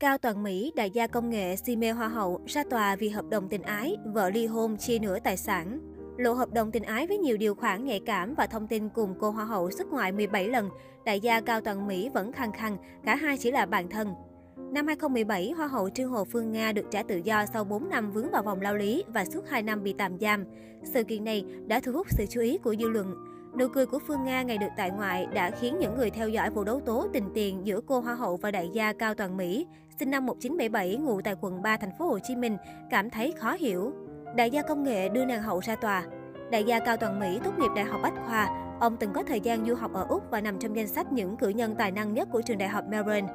Cao Toàn Mỹ, đại gia công nghệ si mê hoa hậu, ra tòa vì hợp đồng tình ái, vợ ly hôn chia nửa tài sản. Lộ hợp đồng tình ái với nhiều điều khoản nhạy cảm và thông tin cùng cô hoa hậu xuất ngoại 17 lần, đại gia Cao Toàn Mỹ vẫn khăng khăng, cả hai chỉ là bạn thân. Năm 2017, Hoa hậu Trương Hồ Phương Nga được trả tự do sau 4 năm vướng vào vòng lao lý và suốt 2 năm bị tạm giam. Sự kiện này đã thu hút sự chú ý của dư luận. Nụ cười của Phương Nga ngày được tại ngoại đã khiến những người theo dõi vụ đấu tố tình tiền giữa cô Hoa hậu và đại gia Cao Toàn Mỹ, sinh năm 1977, ngụ tại quận 3 thành phố Hồ Chí Minh, cảm thấy khó hiểu. Đại gia công nghệ đưa nàng hậu ra tòa. Đại gia Cao Toàn Mỹ tốt nghiệp Đại học Bách Khoa. Ông từng có thời gian du học ở Úc và nằm trong danh sách những cử nhân tài năng nhất của trường đại học Melbourne.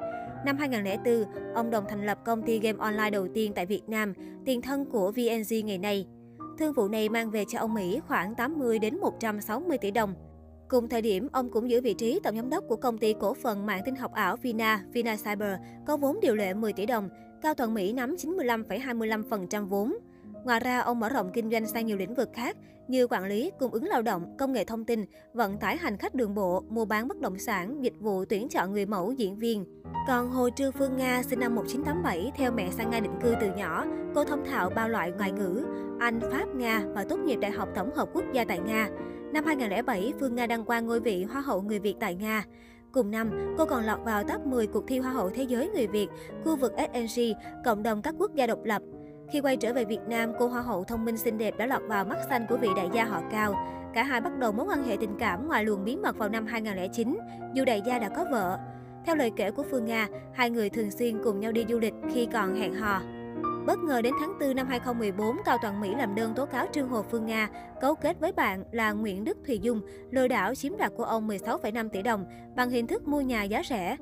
Năm 2004, ông đồng thành lập công ty game online đầu tiên tại Việt Nam, tiền thân của VNG ngày nay. Thương vụ này mang về cho ông Mỹ khoảng 80 đến 160 tỷ đồng. Cùng thời điểm, ông cũng giữ vị trí tổng giám đốc của công ty cổ phần mạng tin học ảo Vina, Vina Cyber, có vốn điều lệ 10 tỷ đồng. Cao Thuận Mỹ nắm 95,25% vốn. Ngoài ra, ông mở rộng kinh doanh sang nhiều lĩnh vực khác như quản lý, cung ứng lao động, công nghệ thông tin, vận tải hành khách đường bộ, mua bán bất động sản, dịch vụ tuyển chọn người mẫu, diễn viên. Còn Hồ Trư Phương Nga sinh năm 1987 theo mẹ sang Nga định cư từ nhỏ, cô thông thạo bao loại ngoại ngữ, Anh, Pháp, Nga và tốt nghiệp Đại học Tổng hợp Quốc gia tại Nga. Năm 2007, Phương Nga đăng quang ngôi vị Hoa hậu người Việt tại Nga. Cùng năm, cô còn lọt vào top 10 cuộc thi Hoa hậu Thế giới người Việt, khu vực SNG, cộng đồng các quốc gia độc lập. Khi quay trở về Việt Nam, cô Hoa hậu thông minh xinh đẹp đã lọt vào mắt xanh của vị đại gia họ Cao. Cả hai bắt đầu mối quan hệ tình cảm ngoài luồng bí mật vào năm 2009, dù đại gia đã có vợ. Theo lời kể của Phương Nga, hai người thường xuyên cùng nhau đi du lịch khi còn hẹn hò. Bất ngờ đến tháng 4 năm 2014, Cao Toàn Mỹ làm đơn tố cáo Trương Hồ Phương Nga cấu kết với bạn là Nguyễn Đức Thùy Dung lừa đảo chiếm đoạt của ông 16,5 tỷ đồng bằng hình thức mua nhà giá rẻ.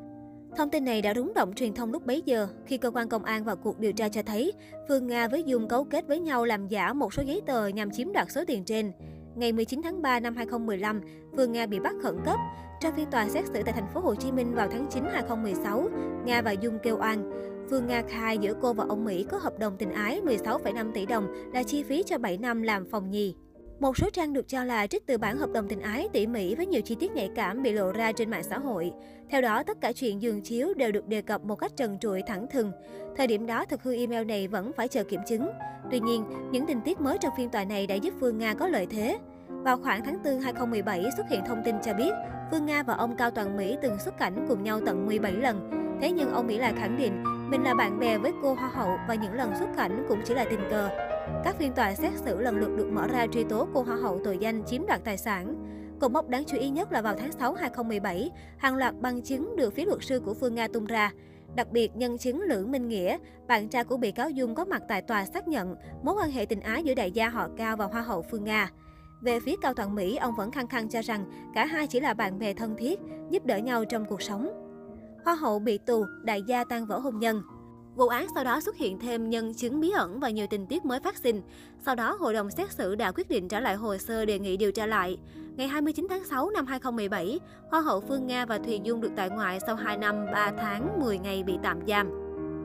Thông tin này đã rúng động truyền thông lúc bấy giờ khi cơ quan công an vào cuộc điều tra cho thấy Phương Nga với Dung cấu kết với nhau làm giả một số giấy tờ nhằm chiếm đoạt số tiền trên. Ngày 19 tháng 3 năm 2015, Phương Nga bị bắt khẩn cấp. Trong phiên tòa xét xử tại thành phố Hồ Chí Minh vào tháng 9 2016, Nga và Dung kêu oan. Phương Nga khai giữa cô và ông Mỹ có hợp đồng tình ái 16,5 tỷ đồng là chi phí cho 7 năm làm phòng nhì. Một số trang được cho là trích từ bản hợp đồng tình ái tỉ mỉ với nhiều chi tiết nhạy cảm bị lộ ra trên mạng xã hội. Theo đó, tất cả chuyện giường chiếu đều được đề cập một cách trần trụi thẳng thừng. Thời điểm đó, thực hư email này vẫn phải chờ kiểm chứng. Tuy nhiên, những tình tiết mới trong phiên tòa này đã giúp Phương Nga có lợi thế. Vào khoảng tháng 4 2017 xuất hiện thông tin cho biết Phương Nga và ông Cao Toàn Mỹ từng xuất cảnh cùng nhau tận 17 lần. Thế nhưng ông Mỹ lại khẳng định mình là bạn bè với cô Hoa hậu và những lần xuất cảnh cũng chỉ là tình cờ. Các phiên tòa xét xử lần lượt được mở ra truy tố cô Hoa hậu tội danh chiếm đoạt tài sản. Cột mốc đáng chú ý nhất là vào tháng 6 2017, hàng loạt bằng chứng được phía luật sư của Phương Nga tung ra. Đặc biệt, nhân chứng Lữ Minh Nghĩa, bạn trai của bị cáo Dung có mặt tại tòa xác nhận mối quan hệ tình ái giữa đại gia họ Cao và Hoa hậu Phương Nga. Về phía Cao Toàn Mỹ, ông vẫn khăng khăng cho rằng cả hai chỉ là bạn bè thân thiết, giúp đỡ nhau trong cuộc sống. Hoa hậu bị tù, đại gia tan vỡ hôn nhân. Vụ án sau đó xuất hiện thêm nhân chứng bí ẩn và nhiều tình tiết mới phát sinh. Sau đó, hội đồng xét xử đã quyết định trả lại hồ sơ đề nghị điều tra lại. Ngày 29 tháng 6 năm 2017, Hoa hậu Phương Nga và Thùy Dung được tại ngoại sau 2 năm 3 tháng 10 ngày bị tạm giam.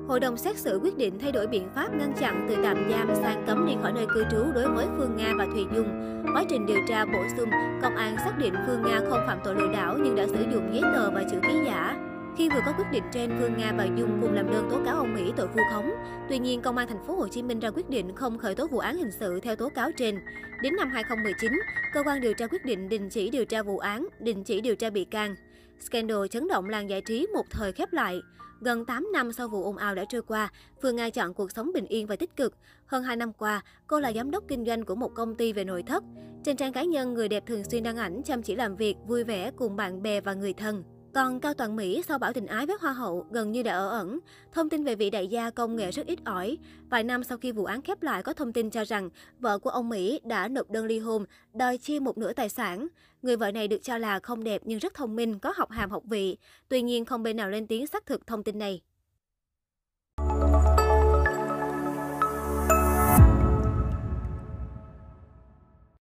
Hội đồng xét xử quyết định thay đổi biện pháp ngăn chặn từ tạm giam sang cấm đi khỏi nơi cư trú đối với Phương Nga và Thùy Dung. Quá trình điều tra bổ sung, công an xác định Phương Nga không phạm tội lừa đảo nhưng đã sử dụng giấy tờ và chữ ký giả. Khi vừa có quyết định trên, Phương Nga và Dung cùng làm đơn tố cáo ông Mỹ tội vu khống. Tuy nhiên, công an thành phố Hồ Chí Minh ra quyết định không khởi tố vụ án hình sự theo tố cáo trên. Đến năm 2019, cơ quan điều tra quyết định đình chỉ điều tra vụ án, đình chỉ điều tra bị can. Scandal chấn động làng giải trí một thời khép lại. Gần 8 năm sau vụ ồn ào đã trôi qua, Phương Nga chọn cuộc sống bình yên và tích cực. Hơn 2 năm qua, cô là giám đốc kinh doanh của một công ty về nội thất. Trên trang cá nhân, người đẹp thường xuyên đăng ảnh chăm chỉ làm việc, vui vẻ cùng bạn bè và người thân. Còn Cao Toàn Mỹ sau bảo tình ái với Hoa hậu gần như đã ở ẩn. Thông tin về vị đại gia công nghệ rất ít ỏi. Vài năm sau khi vụ án khép lại có thông tin cho rằng vợ của ông Mỹ đã nộp đơn ly hôn, đòi chia một nửa tài sản. Người vợ này được cho là không đẹp nhưng rất thông minh, có học hàm học vị. Tuy nhiên không bên nào lên tiếng xác thực thông tin này.